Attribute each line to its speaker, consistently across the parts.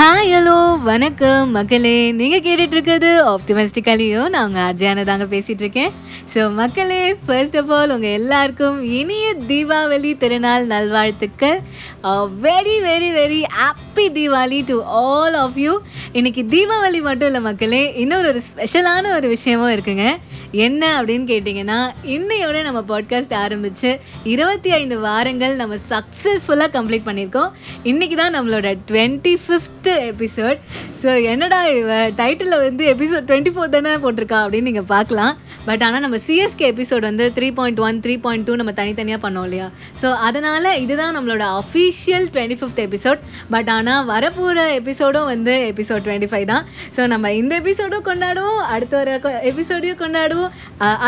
Speaker 1: Hi hello வணக்கம் மக்களே நீங்கள் கேட்டுட்ருக்கிறது ஆப்டிமிஸ்டிக்கலியும் நான் உங்கள் அஜயானை தாங்க பேசிகிட்டு இருக்கேன் ஸோ மக்களே ஃபர்ஸ்ட் ஆஃப் ஆல் உங்கள் எல்லாருக்கும் இனிய தீபாவளி திருநாள் நல்வாழ்த்துக்கள். Very very very happy Deepavali to all of you இன்னைக்கு தீபாவளி மட்டும் இல்லை மக்களே இன்னொரு ஒரு ஸ்பெஷலான ஒரு விஷயமும் இருக்குங்க. என்ன அப்படின்னு கேட்டிங்கன்னா இன்னையோட நம்ம பாட்காஸ்ட் ஆரம்பித்து இருபத்தி ஐந்து வாரங்கள் நம்ம சக்ஸஸ்ஃபுல்லாக கம்ப்ளீட் பண்ணியிருக்கோம். இன்றைக்கி தான் நம்மளோட டுவெண்ட்டி ஃபிஃப்த்து எபிசோட் ஸோ என்னடா இவ? டைட்டிலில் வந்து எபிசோட் டுவெண்ட்டி ஃபோர் தானே போட்டிருக்கா அப்படின்னு நீங்கள் பார்க்கலாம். பட் ஆனால் நம்ம சிஎஸ்கே எபிசோட் வந்து three point one three point two நம்ம தனித்தனியாக பண்ணோம் இல்லையா? ஸோ அதனால் இதுதான் நம்மளோட official twenty fifth episode but ஆனால் வரப்போகிற எபிசோடும் வந்து எபிசோட் டுவெண்ட்டி ஃபைவ் தான். ஸோ நம்ம இந்த எபிசோடும் கொண்டாடுவோம் அடுத்த வர எபிசோடையும் கொண்டாடுவோம்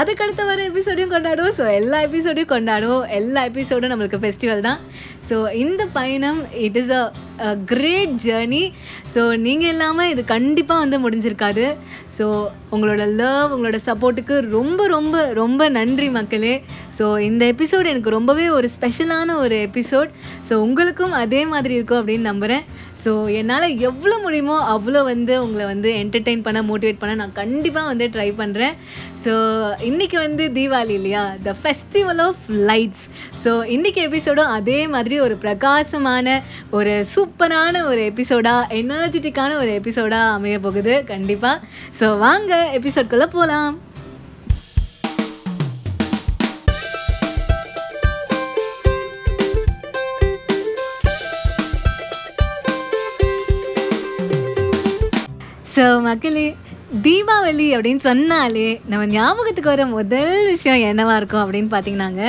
Speaker 1: அதுக்கடுத்த வர எபிசோடையும் கொண்டாடுவோம். ஸோ எல்லா எபிசோடையும் கொண்டாடுவோம். எல்லா எபிசோடும் நம்மளுக்கு ஃபெஸ்டிவல் தான். ஸோ இந்த பயணம் it is a great journey so நீங்கள் இல்லாமல் இது கண்டிப்பாக வந்து முடிஞ்சிருக்காது. ஸோ உங்களோட லவ் உங்களோட சப்போர்ட்டுக்கு ரொம்ப ரொம்ப ரொம்ப நன்றி மக்களே. ஸோ இந்த எபிசோட் எனக்கு ரொம்பவே ஒரு ஸ்பெஷலான ஒரு எபிசோட் ஸோ உங்களுக்கும் அதே மாதிரி இருக்கும் அப்படின்னு நம்புகிறேன் ஸோ என்னால் எவ்வளோ முடியுமோ அவ்வளோ வந்து உங்களை வந்து என்டர்டெயின் பண்ண மோட்டிவேட் பண்ண நான் கண்டிப்பாக வந்து ட்ரை பண்ணுறேன் ஸோ இன்றைக்கி வந்து தீபாவளி இல்லையா? The festival of lights so இன்றைக்கி எபிசோடும் அதே மாதிரி ஒரு பிரகாசமான ஒரு சூப்பரான ஒரு எபிசோடாக எனர்ஜெட்டிக்கான ஒரு எபிசோடாக அமைய போகுது. கண்டிப்பாக ஸோ வாங்க எபிசோட்குள்ளே போகலாம் ஸோ மக்களே தீபாவளி அப்படின்னு சொன்னாலே நம்ம ஞாபகத்துக்கு வர முதல் விஷயம் என்னவா இருக்கும் அப்படின்னு பார்த்தீங்கன்னாங்க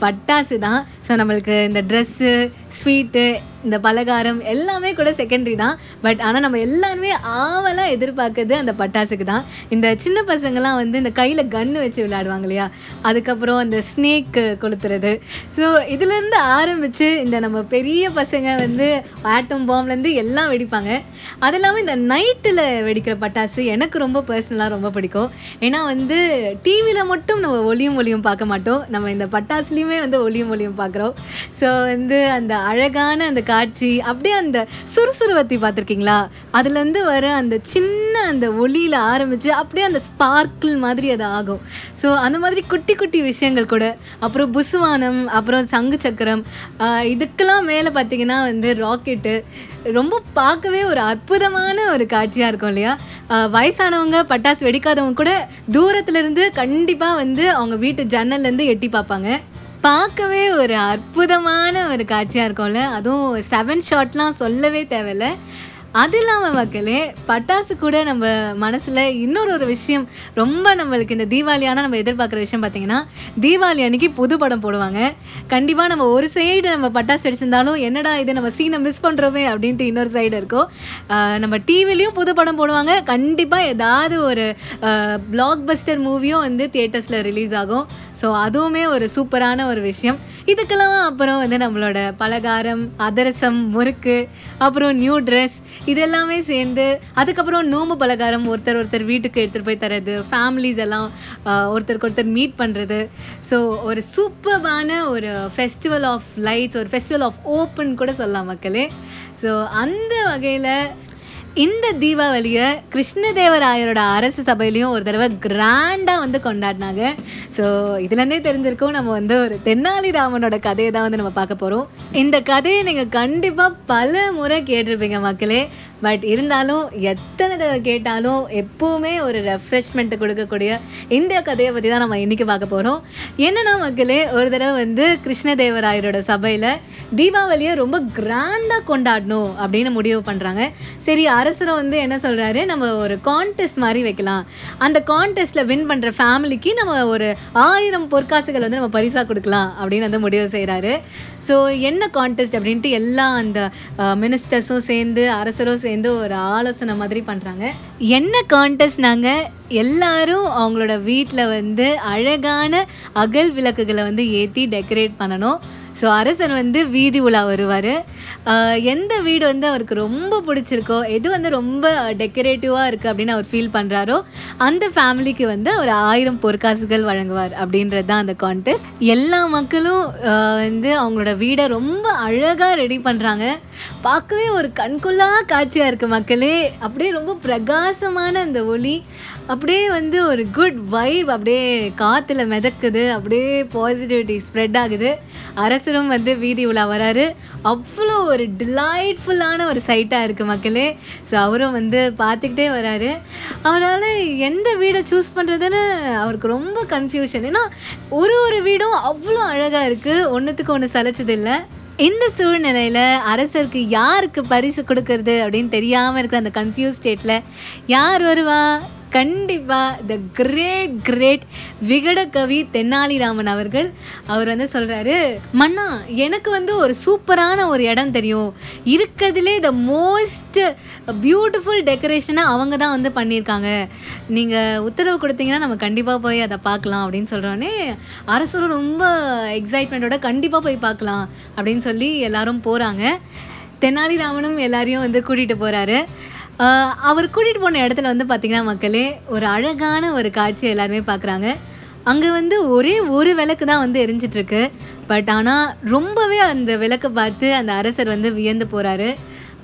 Speaker 1: பட்டாசு தான். ஸோ நம்மளுக்கு இந்த ட்ரெஸ்ஸு ஸ்வீட்டு இந்த பலகாரம் எல்லாமே கூட செகண்டரி தான். பட் ஆனால் நம்ம எல்லாருமே ஆவலாக எதிர்பார்க்குறது அந்த பட்டாசுக்கு தான். இந்த சின்ன பசங்கள்லாம் வந்து இந்த கையில் கன்று வச்சு விளையாடுவாங்க இல்லையா? அதுக்கப்புறம் அந்த ஸ்னேக்கு கொளுத்துறது. ஸோ இதுலேருந்து ஆரம்பித்து இந்த நம்ம பெரிய பசங்க வந்து ஆட்டம் பாம்லேருந்து எல்லாம் வெடிப்பாங்க. அது இல்லாமல் இந்த நைட்டில் வெடிக்கிற பட்டாசு எனக்கு ரொம்ப பர்சனலாக ரொம்ப பிடிக்கும். ஏன்னா வந்து டிவியில் மட்டும் நம்ம ஒளியும் ஒளியும் பார்க்க மாட்டோம். நம்ம இந்த பட்டாசுலேயுமே வந்து ஒளியும் ஒளியும் பார்க்குறோம். ஸோ வந்து அந்த அழகான அந்த காட்சி அப்படியே அந்த சுறுசுறுவத்தி பார்த்துருக்கீங்களா? அதுலேருந்து வர அந்த சின்ன அந்த ஒளியில் ஆரம்பித்து அப்படியே அந்த ஸ்பார்க்கிள் மாதிரி அது ஆகும். ஸோ அந்த மாதிரி குட்டி குட்டி விஷயங்கள் கூட. அப்புறம் புசுவானம் அப்புறம் சங்கு சக்கரம் இதுக்கெல்லாம் மேலே பார்த்தீங்கன்னா வந்து ராக்கெட்டு ரொம்ப பார்க்கவே ஒரு அற்புதமான ஒரு காட்சியாக இருக்கும் இல்லையா? வயசானவங்க பட்டாசு வெடிக்காதவங்க கூட தூரத்துலேருந்து கண்டிப்பாக வந்து அவங்க வீட்டு ஜன்னல்லேருந்து எட்டி பார்ப்பாங்க. பார்க்கவே ஒரு அற்புதமான ஒரு காட்சியாக இருக்கும்ல. அதுவும் செவன் ஷாட்லாம் சொல்லவே தேவையில்ல. அது இல்லாமல் மக்களே பட்டாசு கூட நம்ம மனசில் இன்னொரு ஒரு விஷயம் ரொம்ப நம்மளுக்கு இந்த தீபாவளியான நம்ம எதிர்பார்க்குற விஷயம் பார்த்தீங்கன்னா தீபாவளி அன்னைக்கு புது படம் போடுவாங்க. கண்டிப்பாக நம்ம ஒரு சைடு நம்ம பட்டாசு வெடிச்சிருந்தாலும் என்னடா இது நம்ம சீனை மிஸ் பண்ணுறோமே அப்படின்ட்டு இன்னொரு சைடு இருக்கும். நம்ம டிவிலையும் புது படம் போடுவாங்க. கண்டிப்பாக ஏதாவது ஒரு பிளாக் பஸ்டர் மூவியும் வந்து தியேட்டர்ஸில் ரிலீஸ் ஆகும். ஸோ அதுவுமே ஒரு சூப்பரான ஒரு விஷயம். இதுக்கெல்லாம் அப்புறம் வந்து நம்மளோட பலகாரம் அதிரசம் முறுக்கு அப்புறம் நியூ ட்ரெஸ் இது எல்லாமே சேர்ந்து அதுக்கப்புறம் நோம்பு பலகாரம் ஒருத்தர் ஒருத்தர் வீட்டுக்கு எடுத்துகிட்டு போய் தரது ஃபேமிலிஸ் எல்லாம் ஒருத்தருக்கு ஒருத்தர் மீட் பண்ணுறது ஸோ ஒரு சூப்பர்பான ஒரு ஃபெஸ்டிவல் ஆஃப் லைட்ஸ் ஒரு ஃபெஸ்டிவல் ஆஃப் ஓப்பன் கூட சொல்லலாம் மக்களே. ஸோ அந்த வகையில் இந்த தீபாவளியை கிருஷ்ணதேவராயரோட அரசு சபையிலையும் ஒரு தடவை கிராண்டாக வந்து கொண்டாடினாங்க. ஸோ இதுலேருந்தே தெரிஞ்சிருக்கோம் நம்ம வந்து ஒரு தென்னாலிராமனோட கதையை தான் வந்து நம்ம பார்க்க போகிறோம் இந்த கதையை நீங்கள் கண்டிப்பாக பல முறை கேட்டிருப்பீங்க மக்களே. பட் இருந்தாலும் எத்தனை தடவை கேட்டாலும் எப்பவுமே ஒரு ரெஃப்ரெஷ்மெண்ட்டு கொடுக்கக்கூடிய இந்த கதையை பற்றி தான் நம்ம இன்றைக்கி பார்க்க போகிறோம் என்னென்னா மக்களே ஒரு தடவை வந்து கிருஷ்ணதேவராயரோட சபையில் தீபாவளியை ரொம்ப கிராண்டாக கொண்டாடணும் அப்படின்னு முடிவு பண்ணுறாங்க சரி அரசரை வந்து என்ன சொல்கிறாரு நம்ம ஒரு கான்டெஸ்ட் மாதிரி வைக்கலாம். அந்த கான்டெஸ்ட்டில் வின் பண்ணுற ஃபேமிலிக்கு நம்ம ஒரு ஆயிரம் பொற்காசுகள் வந்து நம்ம பரிசாக கொடுக்கலாம் அப்படின்னு வந்து முடிவு செய்கிறாரு ஸோ என்ன கான்டெஸ்ட் அப்படின்ட்டு எல்லா அந்த மினிஸ்டர்ஸும் சேர்ந்து அரசரும் சேர்ந்து ஒரு ஆலோசனை மாதிரி பண்ணுறாங்க என்ன கான்டெஸ்ட் நாங்கள் எல்லாரும் அவங்களோட வீட்டில் வந்து அழகான அகல் விளக்குகளை வந்து ஏற்றி டெக்கரேட் பண்ணணும். ஸோ அரசன் வந்து வீதி உலா வருவார். எந்த வீடு வந்து அவருக்கு ரொம்ப பிடிச்சிருக்கோ எது வந்து ரொம்ப டெக்கரேட்டிவாக இருக்குது அப்படின்னு அவர் ஃபீல் பண்ணுறாரோ அந்த ஃபேமிலிக்கு வந்து அவர் ஆயிரம் பொற்காசுகள் வழங்குவார் அப்படின்றது தான் அந்த கான்டெஸ்ட் எல்லா மக்களும் வந்து அவங்களோட வீடை ரொம்ப அழகாக ரெடி பண்ணுறாங்க பார்க்கவே ஒரு கண்கொள்ளா காட்சியாக இருக்குது மக்களே. அப்படியே ரொம்ப பிரகாசமான அந்த ஒளி. அப்படியே வந்து ஒரு குட் வைப் அப்படியே காற்றுல மிதக்குது அப்படியே பாசிட்டிவிட்டி ஸ்ப்ரெட் ஆகுது. அரசரும் வந்து வீதி உலா வராரு. அவ்வளோ ஒரு டிலைட்ஃபுல்லான ஒரு சைட்டாக இருக்குது மக்களே. ஸோ அவரும் வந்து பார்த்துக்கிட்டே வராரு. அவரால் எந்த வீடை சூஸ் பண்ணுறதுன்னு அவருக்கு ரொம்ப கன்ஃபியூஷன் ஏன்னா ஒரு ஒரு வீடும் அவ்வளோ அழகாக இருக்குது ஒன்றுத்துக்கு ஒன்று சலைச்சதில்லை. இந்த சூழ்நிலையில் அரசருக்கு யாருக்கு பரிசு கொடுக்கறது அப்படின்னு தெரியாமல் இருக்கிற அந்த கன்ஃபியூஸ் ஸ்டேட்டில் யார் வருவா? கண்டிப்பாக the great great Vikata Kavi Tenaliraman அவர்கள். அவர் வந்து சொல்கிறாரு மன்னா எனக்கு வந்து ஒரு சூப்பரான ஒரு இடம் தெரியும். இருக்கிறதுலே த மோஸ்ட் பியூட்டிஃபுல் டெக்கரேஷனை அவங்க தான் வந்து பண்ணியிருக்காங்க. நீங்கள் உத்தரவு கொடுத்தீங்கன்னா நம்ம கண்டிப்பாக போய் அதை பார்க்கலாம் அப்படின்னு சொல்கிறோன்னே அரசரும் ரொம்ப எக்ஸைட்மெண்ட்டோட கண்டிப்பாக போய் பார்க்கலாம் அப்படின்னு சொல்லி எல்லாரும் போகிறாங்க தெனாலிராமனும் எல்லாரையும் வந்து கூட்டிகிட்டு போகிறாரு அவர் கூட்டிகிட்டு போன இடத்துல வந்து பார்த்திங்கன்னா மக்களே ஒரு அழகான ஒரு காட்சி எல்லாருமே பார்க்குறாங்க அங்கே வந்து ஒரே ஒரு விளக்கு தான் வந்து எரிஞ்சிட்ருக்கு. பட் ஆனால் ரொம்பவே அந்த விளக்கை பார்த்து அந்த அரசர் வந்து வியந்து போகிறாரு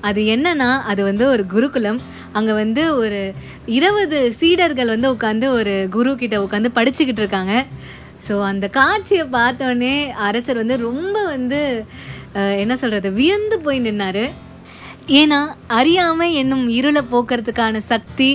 Speaker 1: அது என்னன்னா அது வந்து ஒரு குருகுலம். அங்கே வந்து ஒரு இருபது சீடர்கள் வந்து உட்காந்து ஒரு குரு கிட்ட உட்காந்து படிச்சுக்கிட்டு இருக்காங்க. ஸோ அந்த காட்சியை பார்த்தோன்னே அரசர் வந்து ரொம்ப வந்து என்ன சொல்கிறது வியந்து போய் நின்னார். ஏன்னா அறியாமை என்னும் இருளை போக்குறதுக்கான சக்தி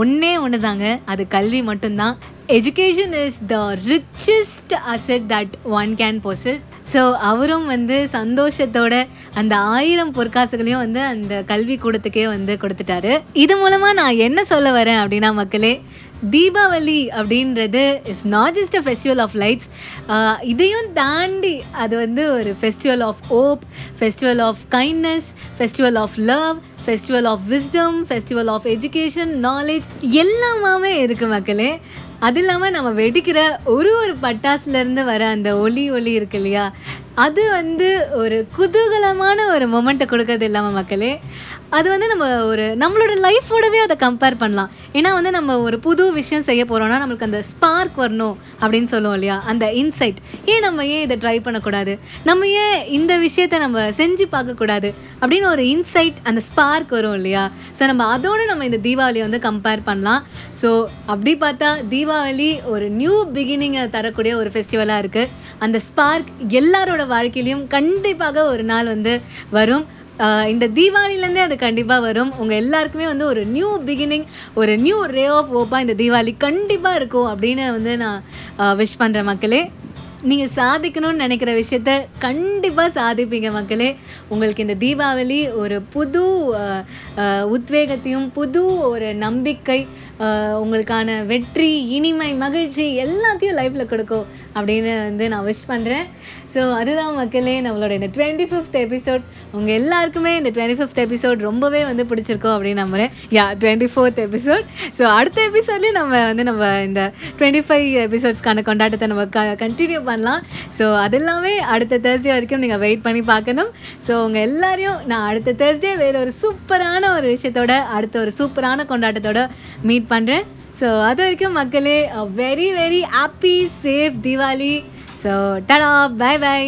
Speaker 1: ஒன்றே ஒன்று தாங்க அது கல்வி மட்டும்தான். Education is the richest asset that one can possess so அவரும் வந்து சந்தோஷத்தோட அந்த ஆயிரம் பொற்காசுகளையும் வந்து அந்த கல்வி கூடத்துக்கே வந்து கொடுத்துட்டாரு. இது மூலமாக நான் என்ன சொல்ல வரேன் அப்படின்னா மக்களே தீபாவளி அப்படின்றது is not just a festival of lights இதையும் தாண்டி அது வந்து ஒரு festival of hope festival of kindness festival of love festival of wisdom festival of education knowledge எல்லாமே இருக்குது மக்களே. அது இல்லாமல் நம்ம வெடிக்கிற ஒரு ஒரு பட்டாசுலேருந்து வர அந்த ஒலி ஒலி இருக்கு இல்லையா? அது வந்து ஒரு குதூகலமான ஒரு மொமெண்ட்டை கொடுக்கறது இல்லாமல் மக்களே அது வந்து நம்ம ஒரு நம்மளோட லைஃபோடவே அதை கம்பேர் பண்ணலாம். ஏன்னா வந்து நம்ம ஒரு புது விஷயம் செய்ய போகிறோம்னா நம்மளுக்கு அந்த ஸ்பார்க் வரணும் அப்படின்னு சொல்லுவோம் இல்லையா? அந்த இன்சைட் ஏன் நம்ம ஏன் இதை ட்ரை பண்ணக்கூடாது? நம்ம ஏன் இந்த விஷயத்த நம்ம செஞ்சு பார்க்கக்கூடாது? அப்படின்னு ஒரு இன்சைட் அந்த ஸ்பார்க் வரும் இல்லையா? ஸோ நம்ம அதோடு நம்ம இந்த தீபாவளியை வந்து கம்பேர் பண்ணலாம். ஸோ அப்படி பார்த்தா தீபாவளி தீபாவளி ஒரு நியூ பிகினிங்கை தரக்கூடிய ஒரு ஃபெஸ்டிவலாக இருக்குது அந்த ஸ்பார்க் எல்லாரோட வாழ்க்கையிலையும் கண்டிப்பாக ஒரு நாள் வந்து வரும். இந்த தீபாவளிலேருந்தே அது கண்டிப்பாக வரும். உங்கள் எல்லாருக்குமே வந்து ஒரு நியூ பிகினிங் ஒரு நியூ ரே ஆஃப் ஓப்பாக இந்த தீபாவளி கண்டிப்பாக இருக்கும் அப்படின்னு வந்து நான் விஷ் பண்ணுற மக்களே. நீங்கள் சாதிக்கணும்னு நினைக்கிற விஷயத்த கண்டிப்பாக சாதிப்பீங்க மக்களே. உங்களுக்கு இந்த தீபாவளி ஒரு புது உத்வேகத்தையும் புது ஒரு நம்பிக்கை உங்களுக்கான வெற்றி இனிமை மகிழ்ச்சி எல்லாத்தையும் லைஃப்பில் கொடுக்கும் அப்படின்னு வந்து நான் விஷ் பண்ணுறேன் ஸோ அதுதான் மக்களே நம்மளோட இந்த டுவெண்ட்டி ஃபிஃப்த் எபிசோட் உங்கள் எல்லாருக்குமே இந்த டுவெண்ட்டி ஃபிஃப்த் எபிசோட் ரொம்பவே வந்து பிடிச்சிருக்கோம் அப்படின்னு நம்புகிறேன் yeah twenty fourth episode so அடுத்த எபிசோட்லேயும் நம்ம வந்து நம்ம இந்த டுவெண்ட்டி ஃபைவ் எபிசோட்ஸ்க்கான கொண்டாட்டத்தை நம்ம க கண்டினியூ பண்ணலாம். ஸோ அதெல்லாமே அடுத்த தேர்ஸ்டே வரைக்கும் நீங்கள் வெயிட் பண்ணி பார்க்கணும். ஸோ உங்கள் எல்லாரையும் நான் அடுத்த தேர்ஸ்டே வேறு ஒரு சூப்பரான ஒரு விஷயத்தோட அடுத்த ஒரு சூப்பரான கொண்டாட்டத்தோட மீட் பண்ணுறேன் ஸோ அது வரைக்கும் மக்களே very very happy safe Deepavali so tata bye bye